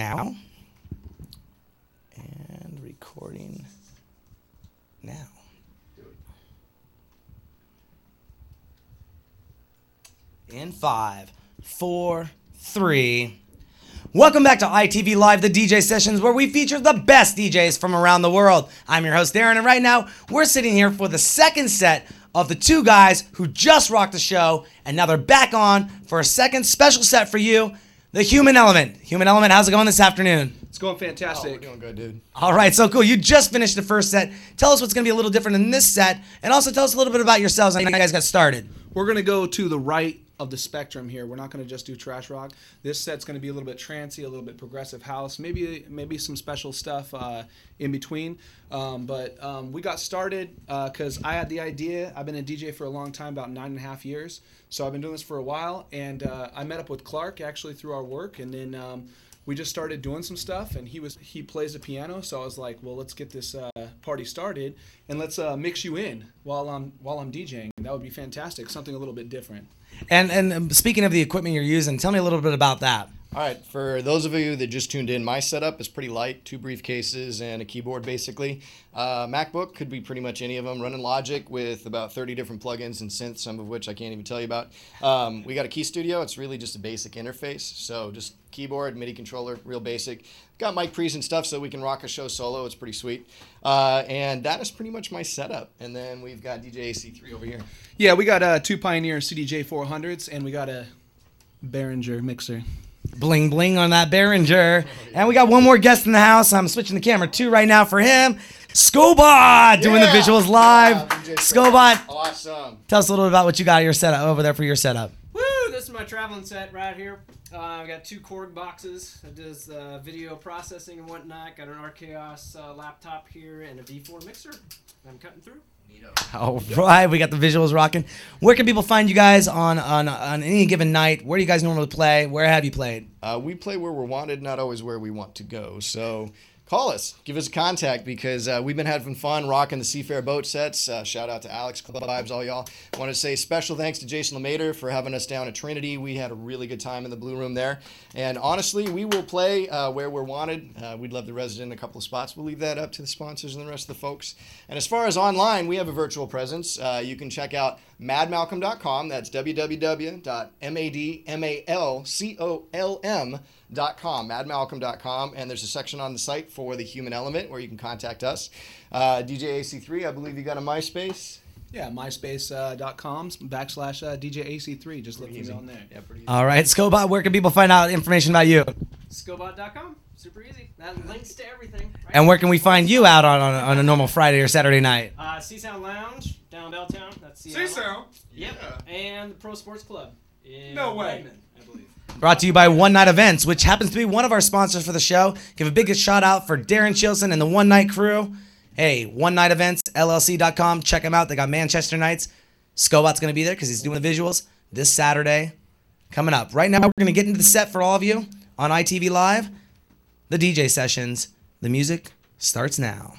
now. And recording now. In five, four, three. Welcome back to ITV Live, the DJ sessions where we feature the best DJs from around the world. I'm your host, Darren, and right now we're sitting here for the second set of the two guys who just rocked the show, and now they're back on for a second special set for you the Human Element. Human Element, how's it going this afternoon? It's going fantastic. Oh, we're doing good, dude. All right, so cool. You just finished the first set. Tell us what's going to be a little different in this set, and also tell us a little bit about yourselves and how you guys got started. We're gonna go to the right of the spectrum here. We're not gonna just do trash rock. This set's gonna be a little bit trancy, a little bit progressive house, maybe maybe some special stuff uh, in between. Um, but um, we got started because I had the idea. I've been a DJ for a long time, about nine and a half years. So I've been doing this for a while, and uh, I met up with Clark actually through our work, and then. Um, we just started doing some stuff and he was he plays the piano so i was like well let's get this uh, party started and let's uh, mix you in while i'm while i'm djing that would be fantastic something a little bit different And and speaking of the equipment you're using, tell me a little bit about that. All right, for those of you that just tuned in, my setup is pretty light two briefcases and a keyboard basically. Uh, MacBook could be pretty much any of them, running Logic with about 30 different plugins and synths, some of which I can't even tell you about. Um, we got a Key Studio, it's really just a basic interface, so just keyboard, MIDI controller, real basic. Got mic pre's and stuff so we can rock a show solo, it's pretty sweet. Uh, and that is pretty much my setup. And then we've got DJ AC3 over here. yeah we got uh, two pioneer cdj 400s and we got a behringer mixer Bling bling on that Behringer. And we got one more guest in the house. I'm switching the camera to right now for him. Scobot doing the visuals live. Yeah, Scobot, Awesome. tell us a little bit about what you got your setup over there for your setup. Woo! This is my traveling set right here. Uh, I've got two Korg boxes that does uh, video processing and whatnot. Got an Archos uh, laptop here and a V4 mixer. I'm cutting through. All right, we got the visuals rocking. Where can people find you guys on on on any given night? Where do you guys normally play? Where have you played? Uh, we play where we're wanted, not always where we want to go. So call us, give us a contact because uh, we've been having fun rocking the Seafair boat sets. Uh, shout out to Alex Club Vibes, all y'all. Want to say special thanks to Jason LeMater for having us down at Trinity. We had a really good time in the Blue Room there. And honestly, we will play uh, where we're wanted. Uh, we'd love to resident in a couple of spots. We'll leave that up to the sponsors and the rest of the folks. And as far as online, we have a virtual presence. Uh, you can check out madmalcolm.com. That's www.madmalcolm.com madmalcolm.com and there's a section on the site for the human element where you can contact us uh, dj ac3 i believe you got a myspace yeah myspace.com backslash uh, dj ac3 just look for me easy. on there yeah pretty easy. All right, Scobot, where can people find out information about you? Scobot.com. Super easy. That links to everything. Right? And where can we find you out on, on, on a normal Friday or Saturday night? uh, See Sound Lounge down Belltown. That's Seattle. Yeah. Yep. And the Pro Sports Club. In No way. Redmond, I believe. Brought to you by One Night Events, which happens to be one of our sponsors for the show. Give a big shout out for Darren Chilson and the One Night crew. Hey, One Night Events, LLC.com. Check them out. They got Manchester nights. Scobot's going to be there because he's doing the visuals this Saturday. Coming up. Right now, we're going to get into the set for all of you on ITV Live. The DJ sessions. The music starts now.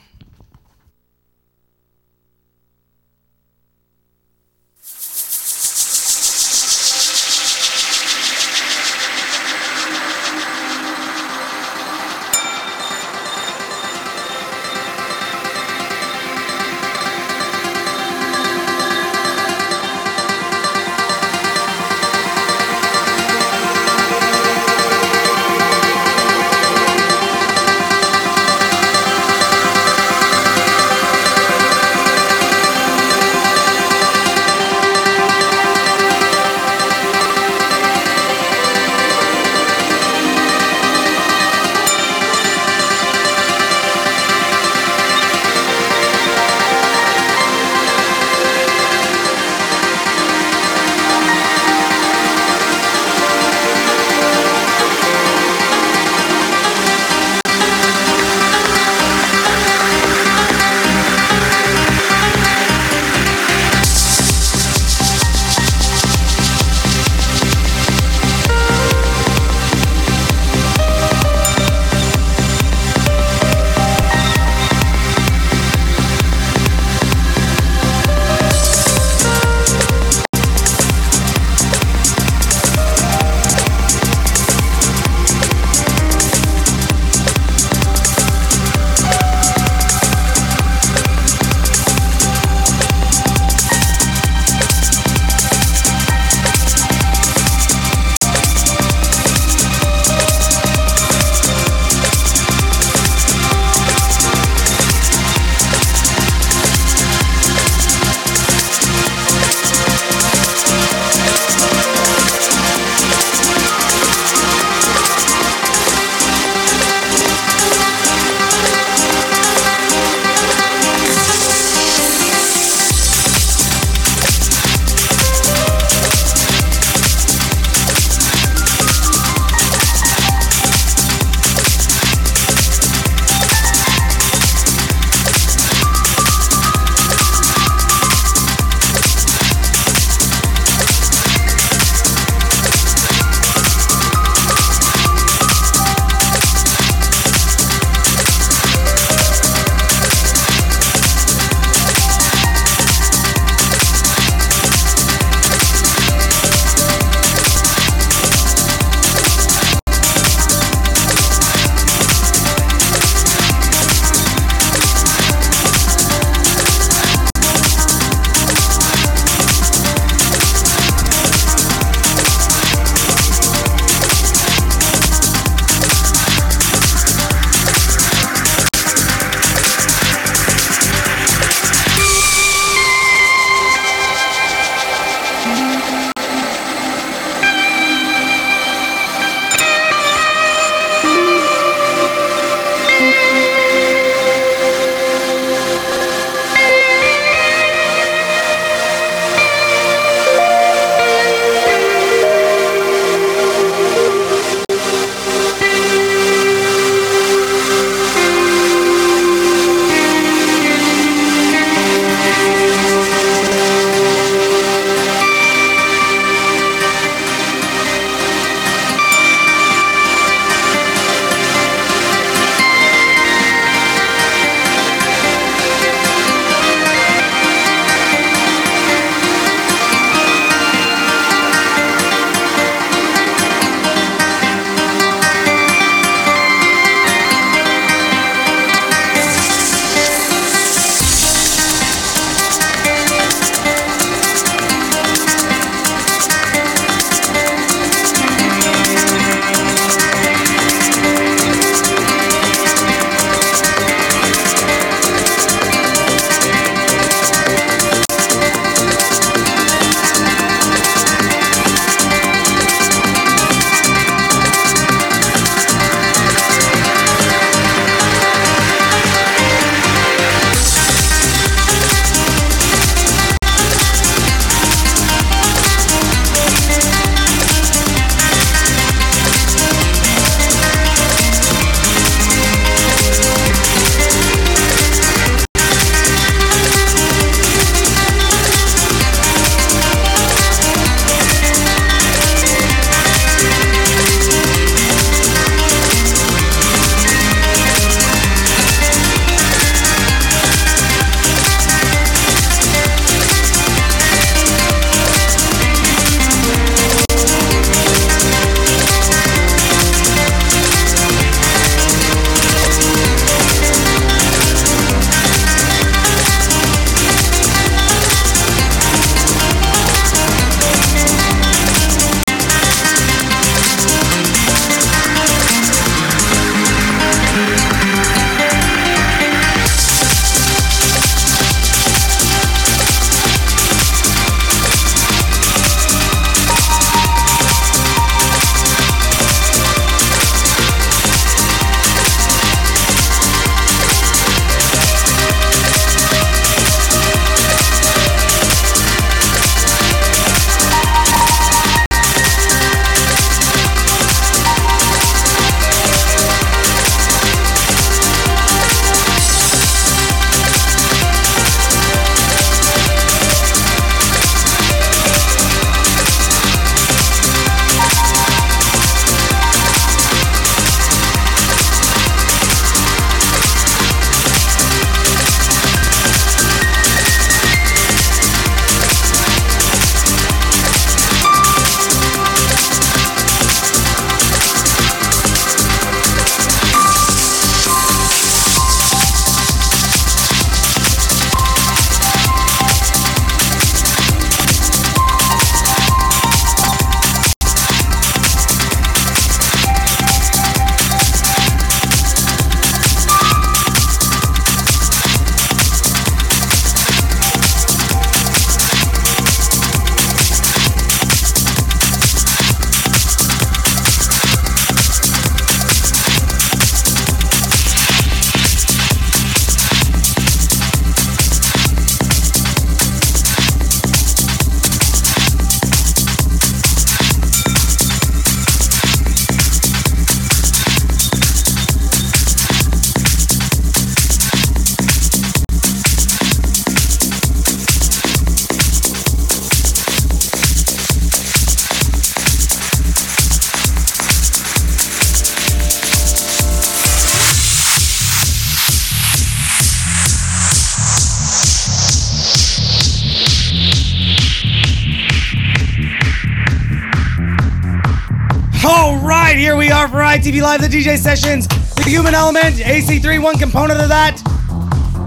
ITV Live, the DJ sessions, the human element, AC3, one component of that.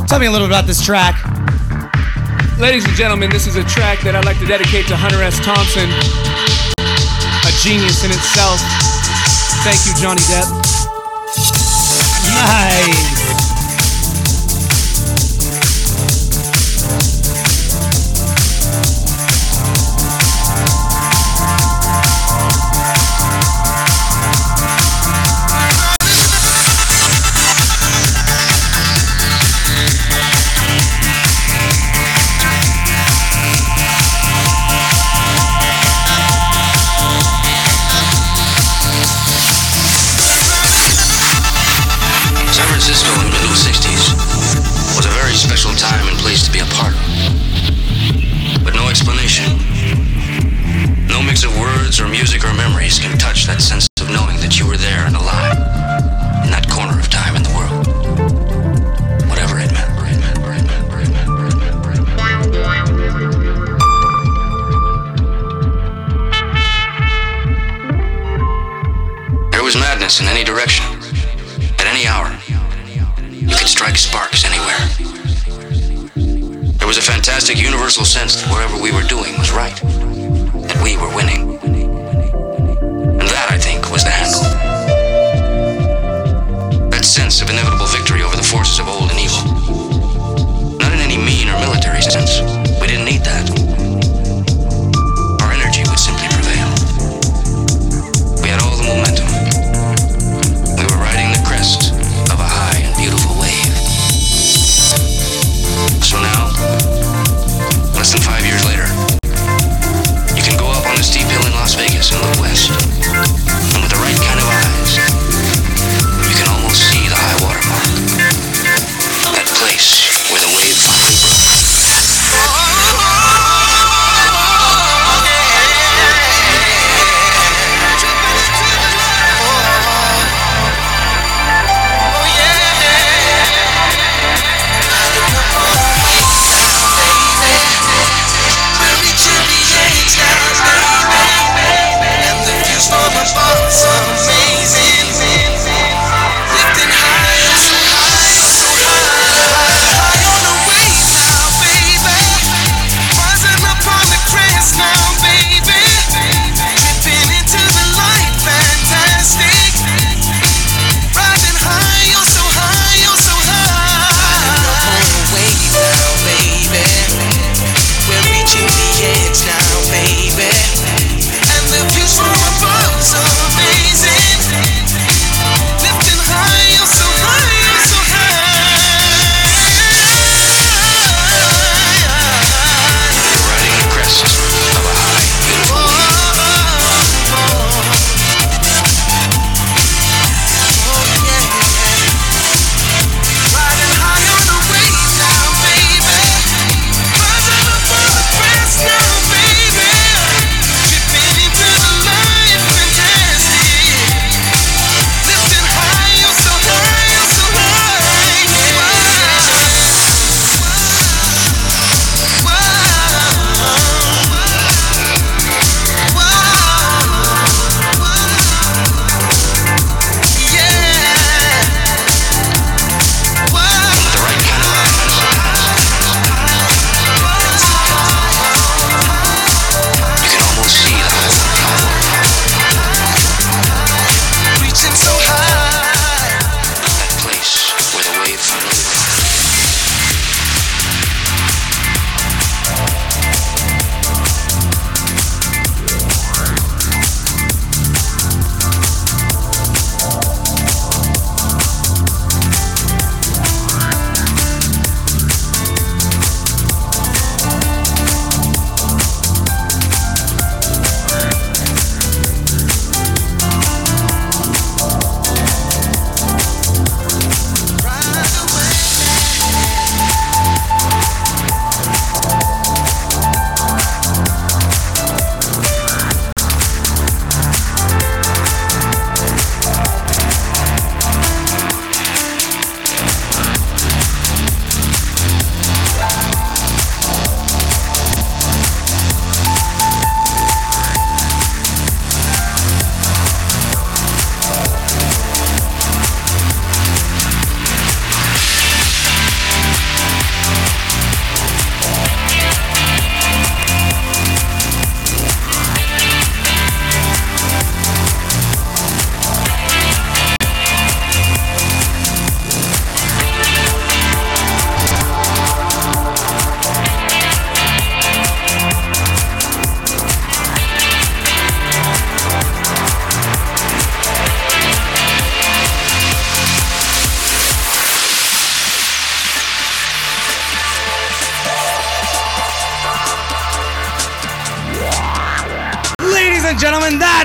Tell me a little about this track. Ladies and gentlemen, this is a track that I'd like to dedicate to Hunter S. Thompson, a genius in itself. Thank you, Johnny Depp. Nice. fantastic universal sense that whatever we were doing was right, that we were winning.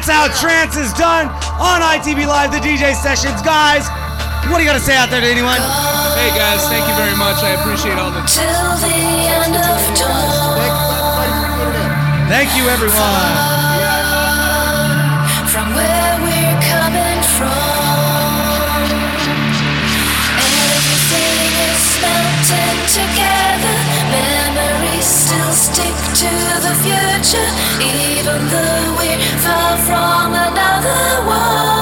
How trance is done on ITV Live, the DJ sessions. Guys, what do you got to say out there to anyone? Hey guys, thank you very much. I appreciate all the. Till the end of dawn. Thank you, everyone. From where we're coming from stick to the future, even though we're far from another world.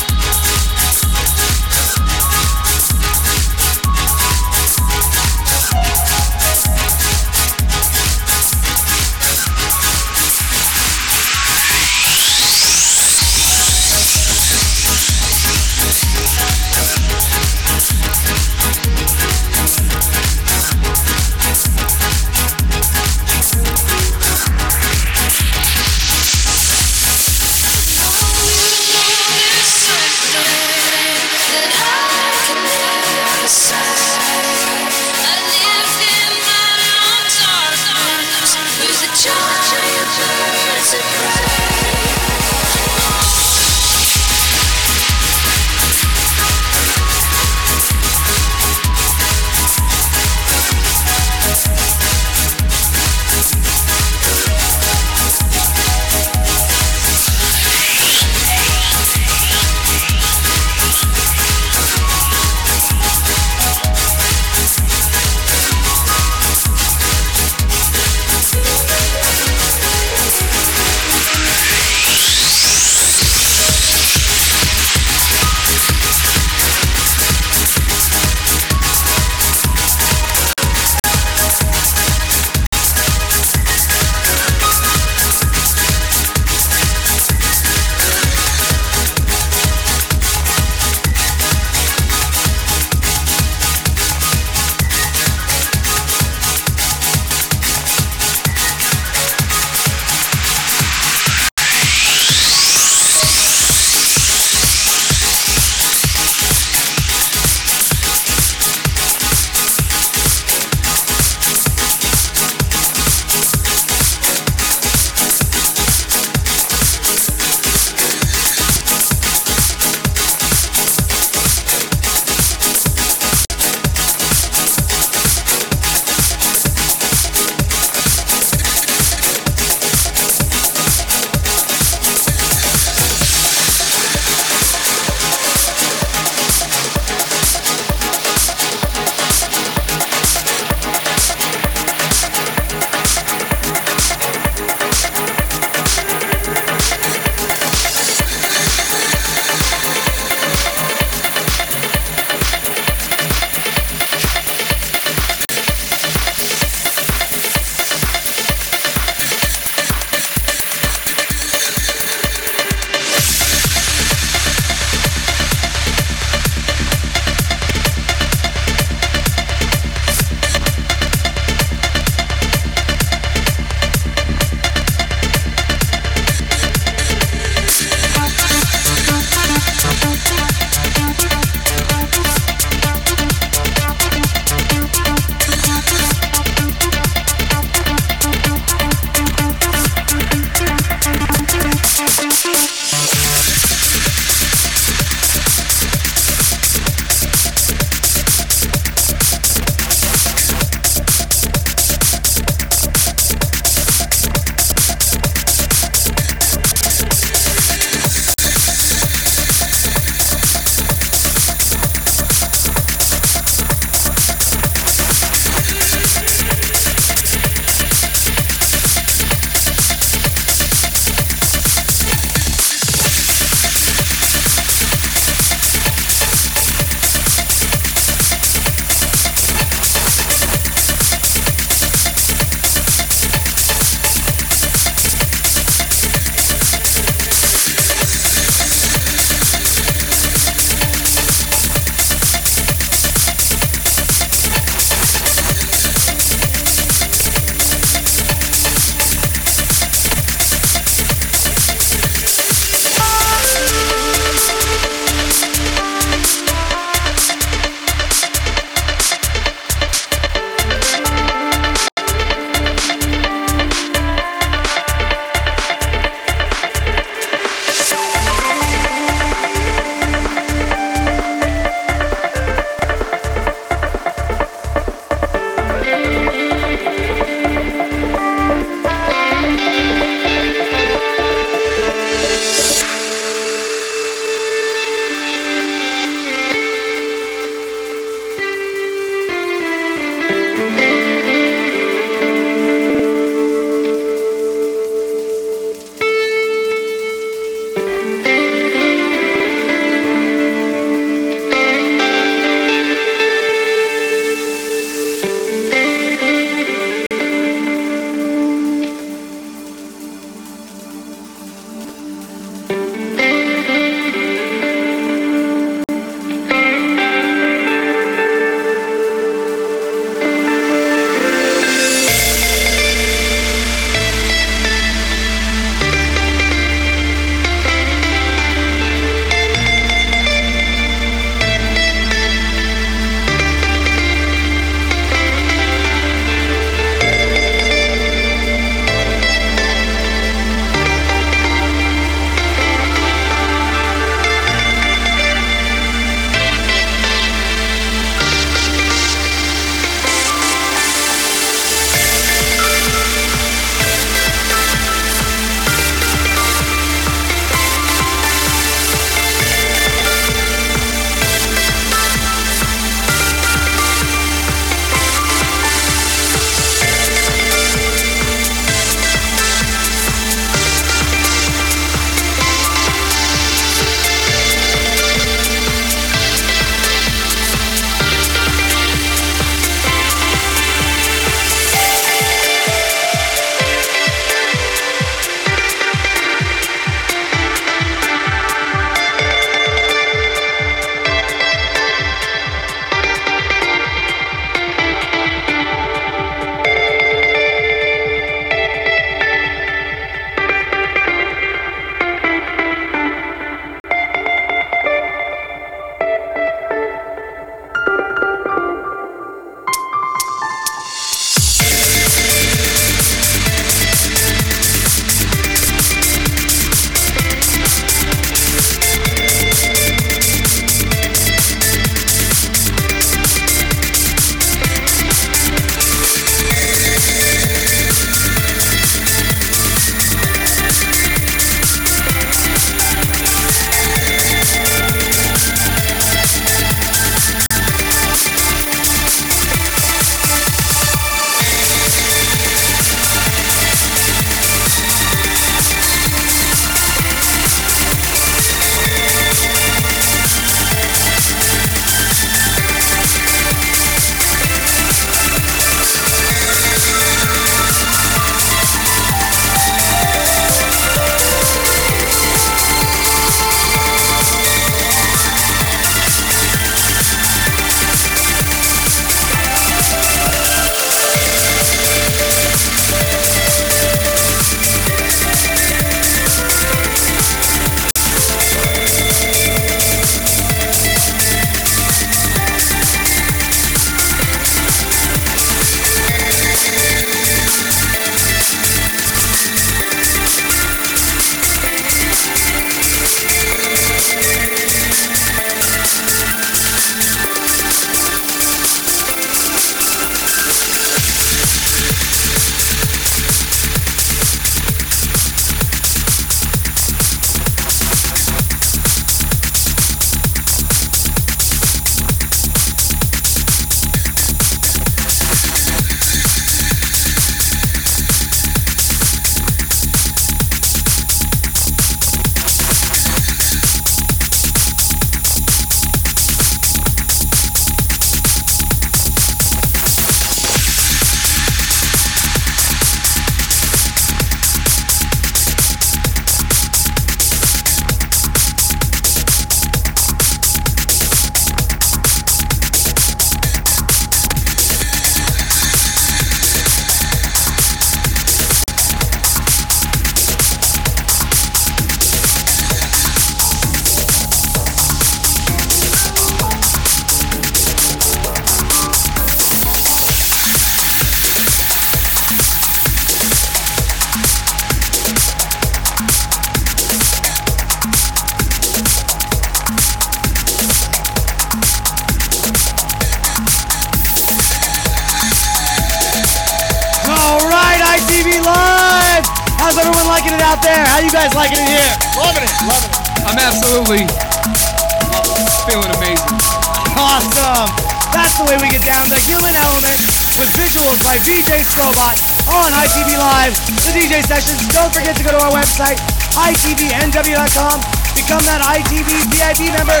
The DJ sessions. Don't forget to go to our website, itvnw.com. Become that ITV VIP member.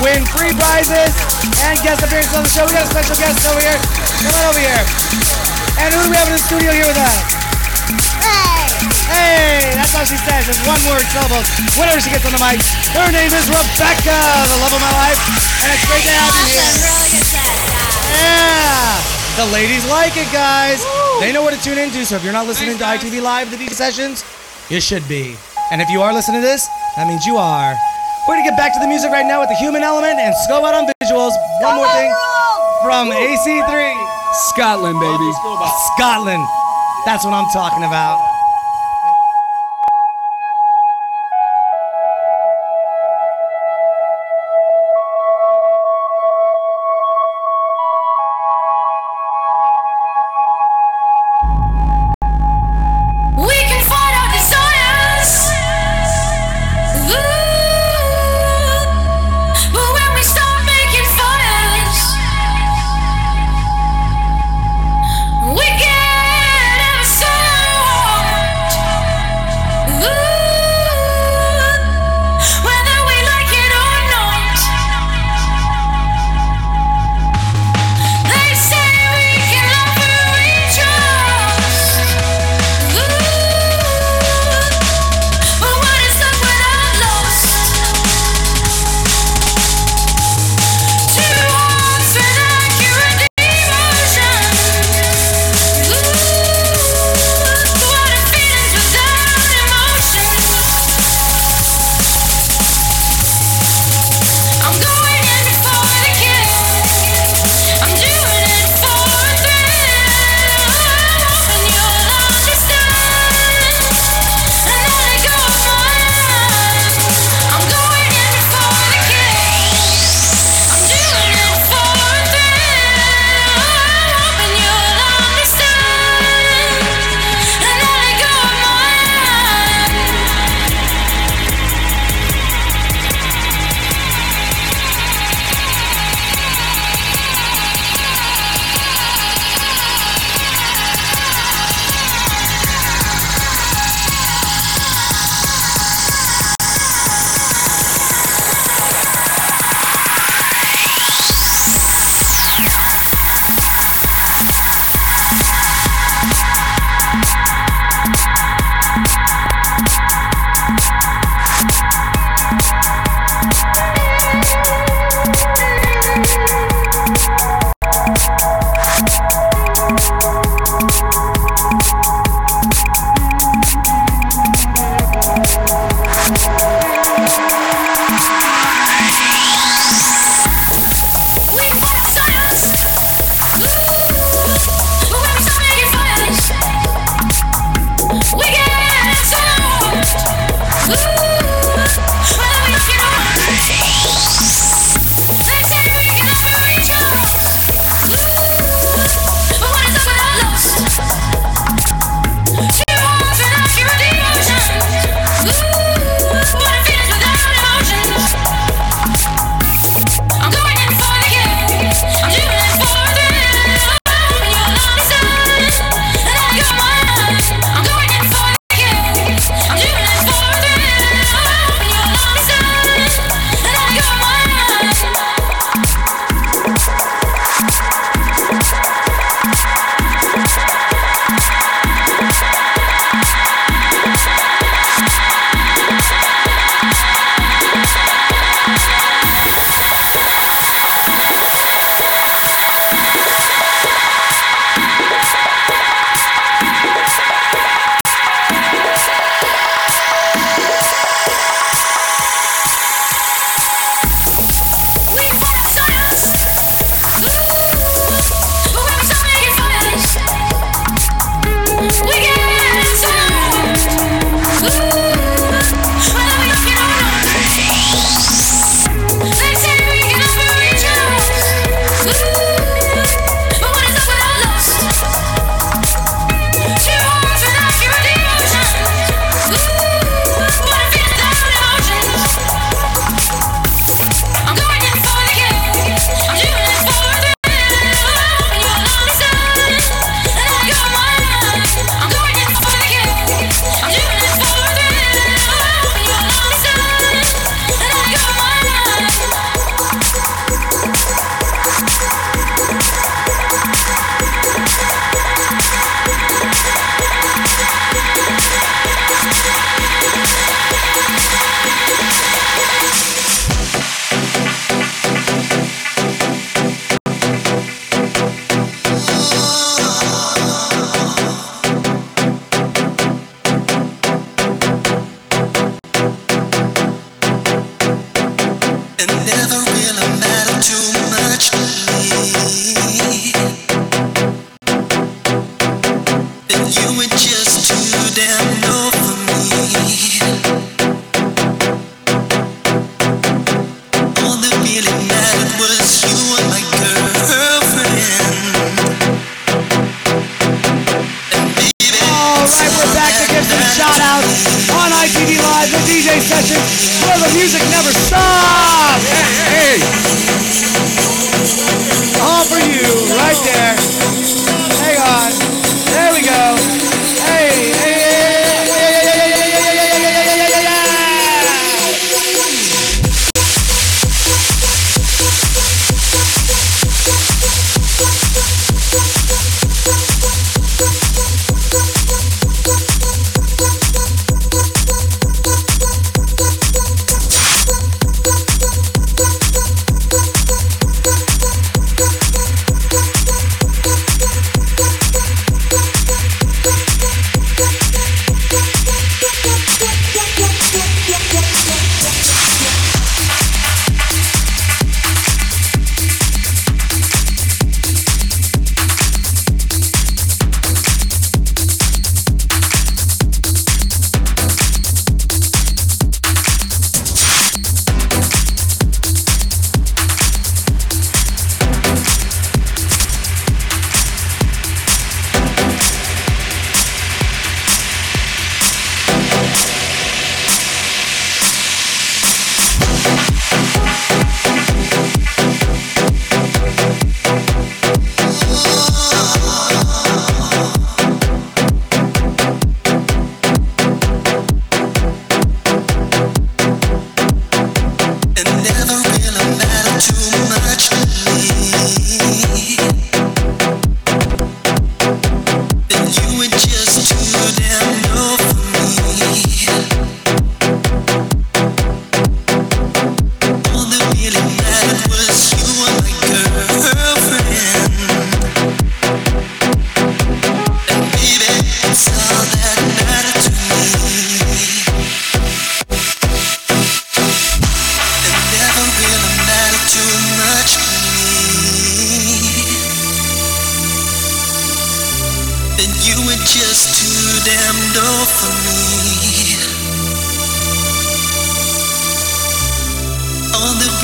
Win free prizes and guest appearances on the show. We got a special guest over here. Come on over here. And who do we have in the studio here with us? Hey, Hey! that's all she says. It's one word syllables. Whenever she gets on the mic, her name is Rebecca, the love of my life, and it's great to have you here. Yeah, the ladies like it, guys. They know where to tune into. So if you're not listening to ITV Live, the DJ sessions, you should be. And if you are listening to this, that means you are. We're gonna get back to the music right now with the human element and go out on visuals. One more thing from AC3, Scotland, baby. Scotland. That's what I'm talking about.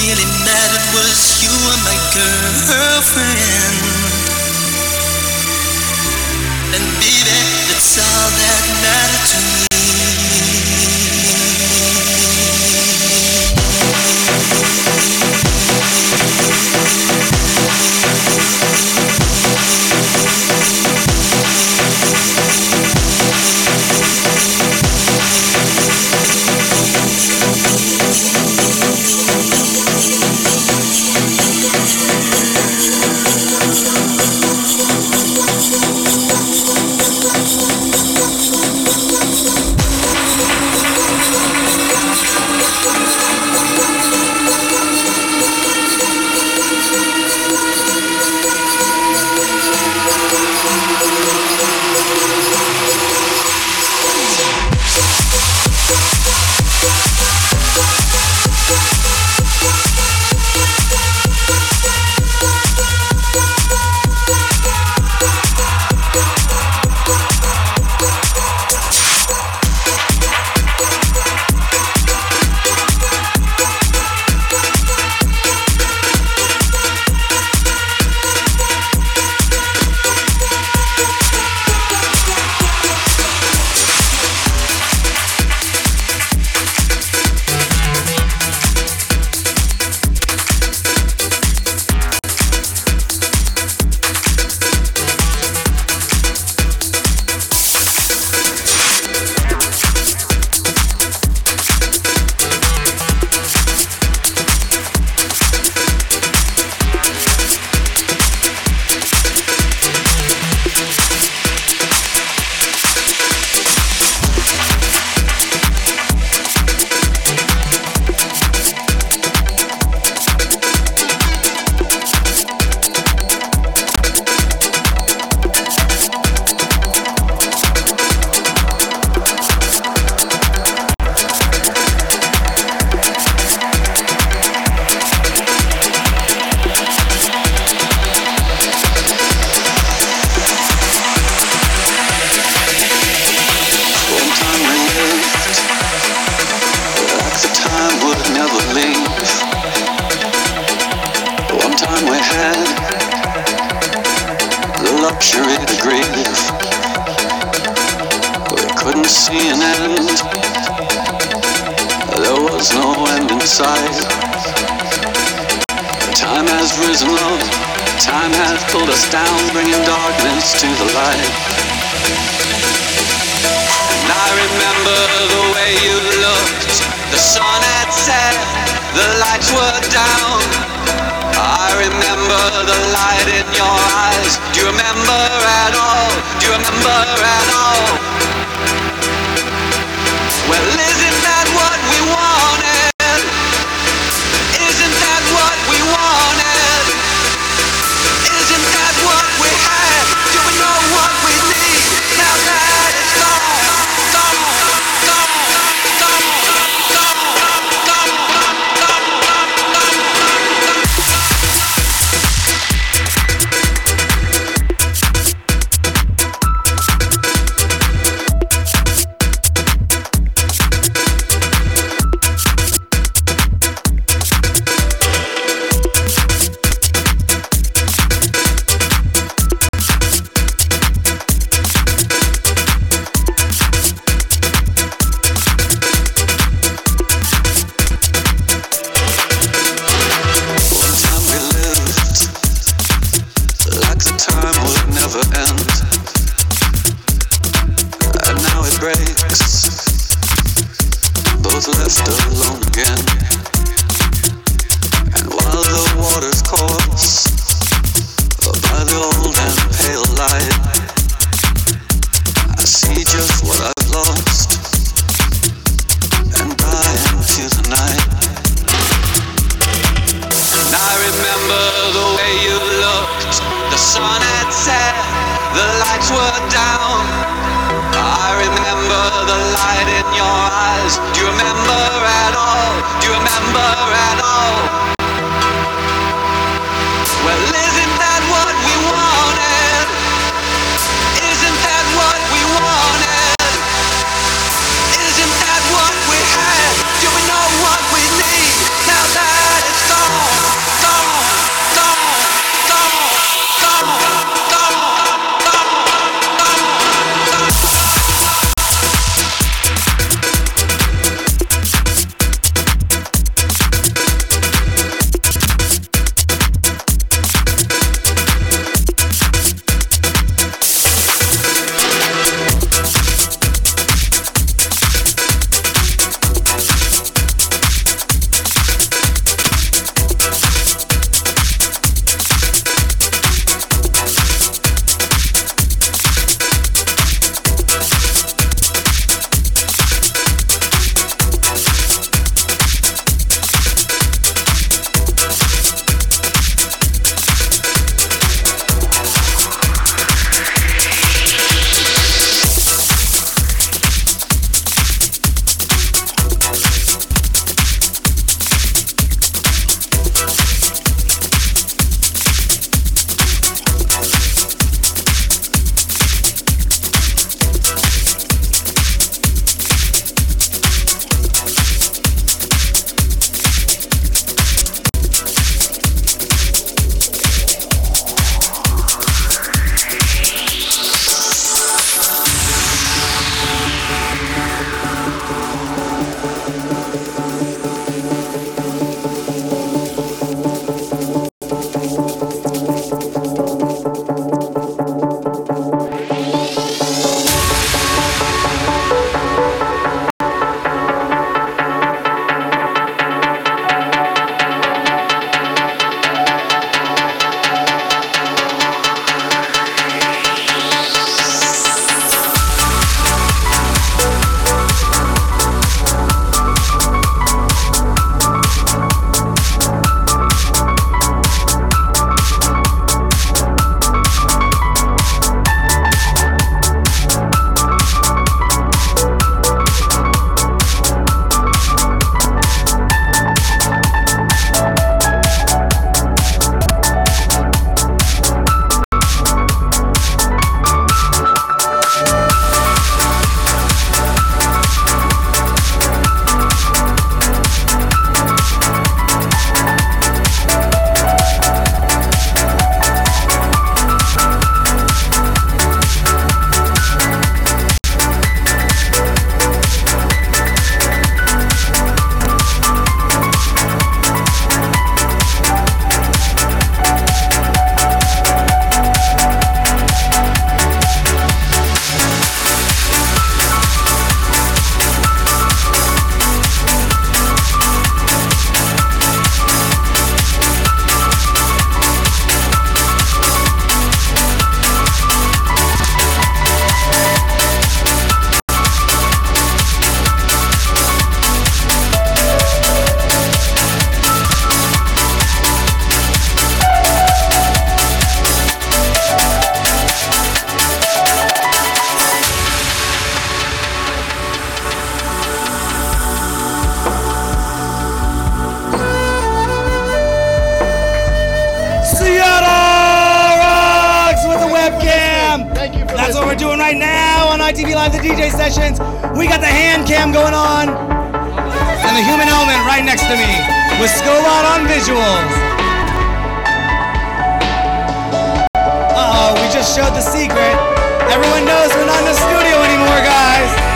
really mattered was you were my girlfriend. And baby, that's all that mattered to me. Breaks. Left alone again, ITV Live, the DJ sessions. We got the hand cam going on, and the human element right next to me with Scobot on visuals. Uh oh, we just showed the secret. Everyone knows we're not in the studio anymore, guys.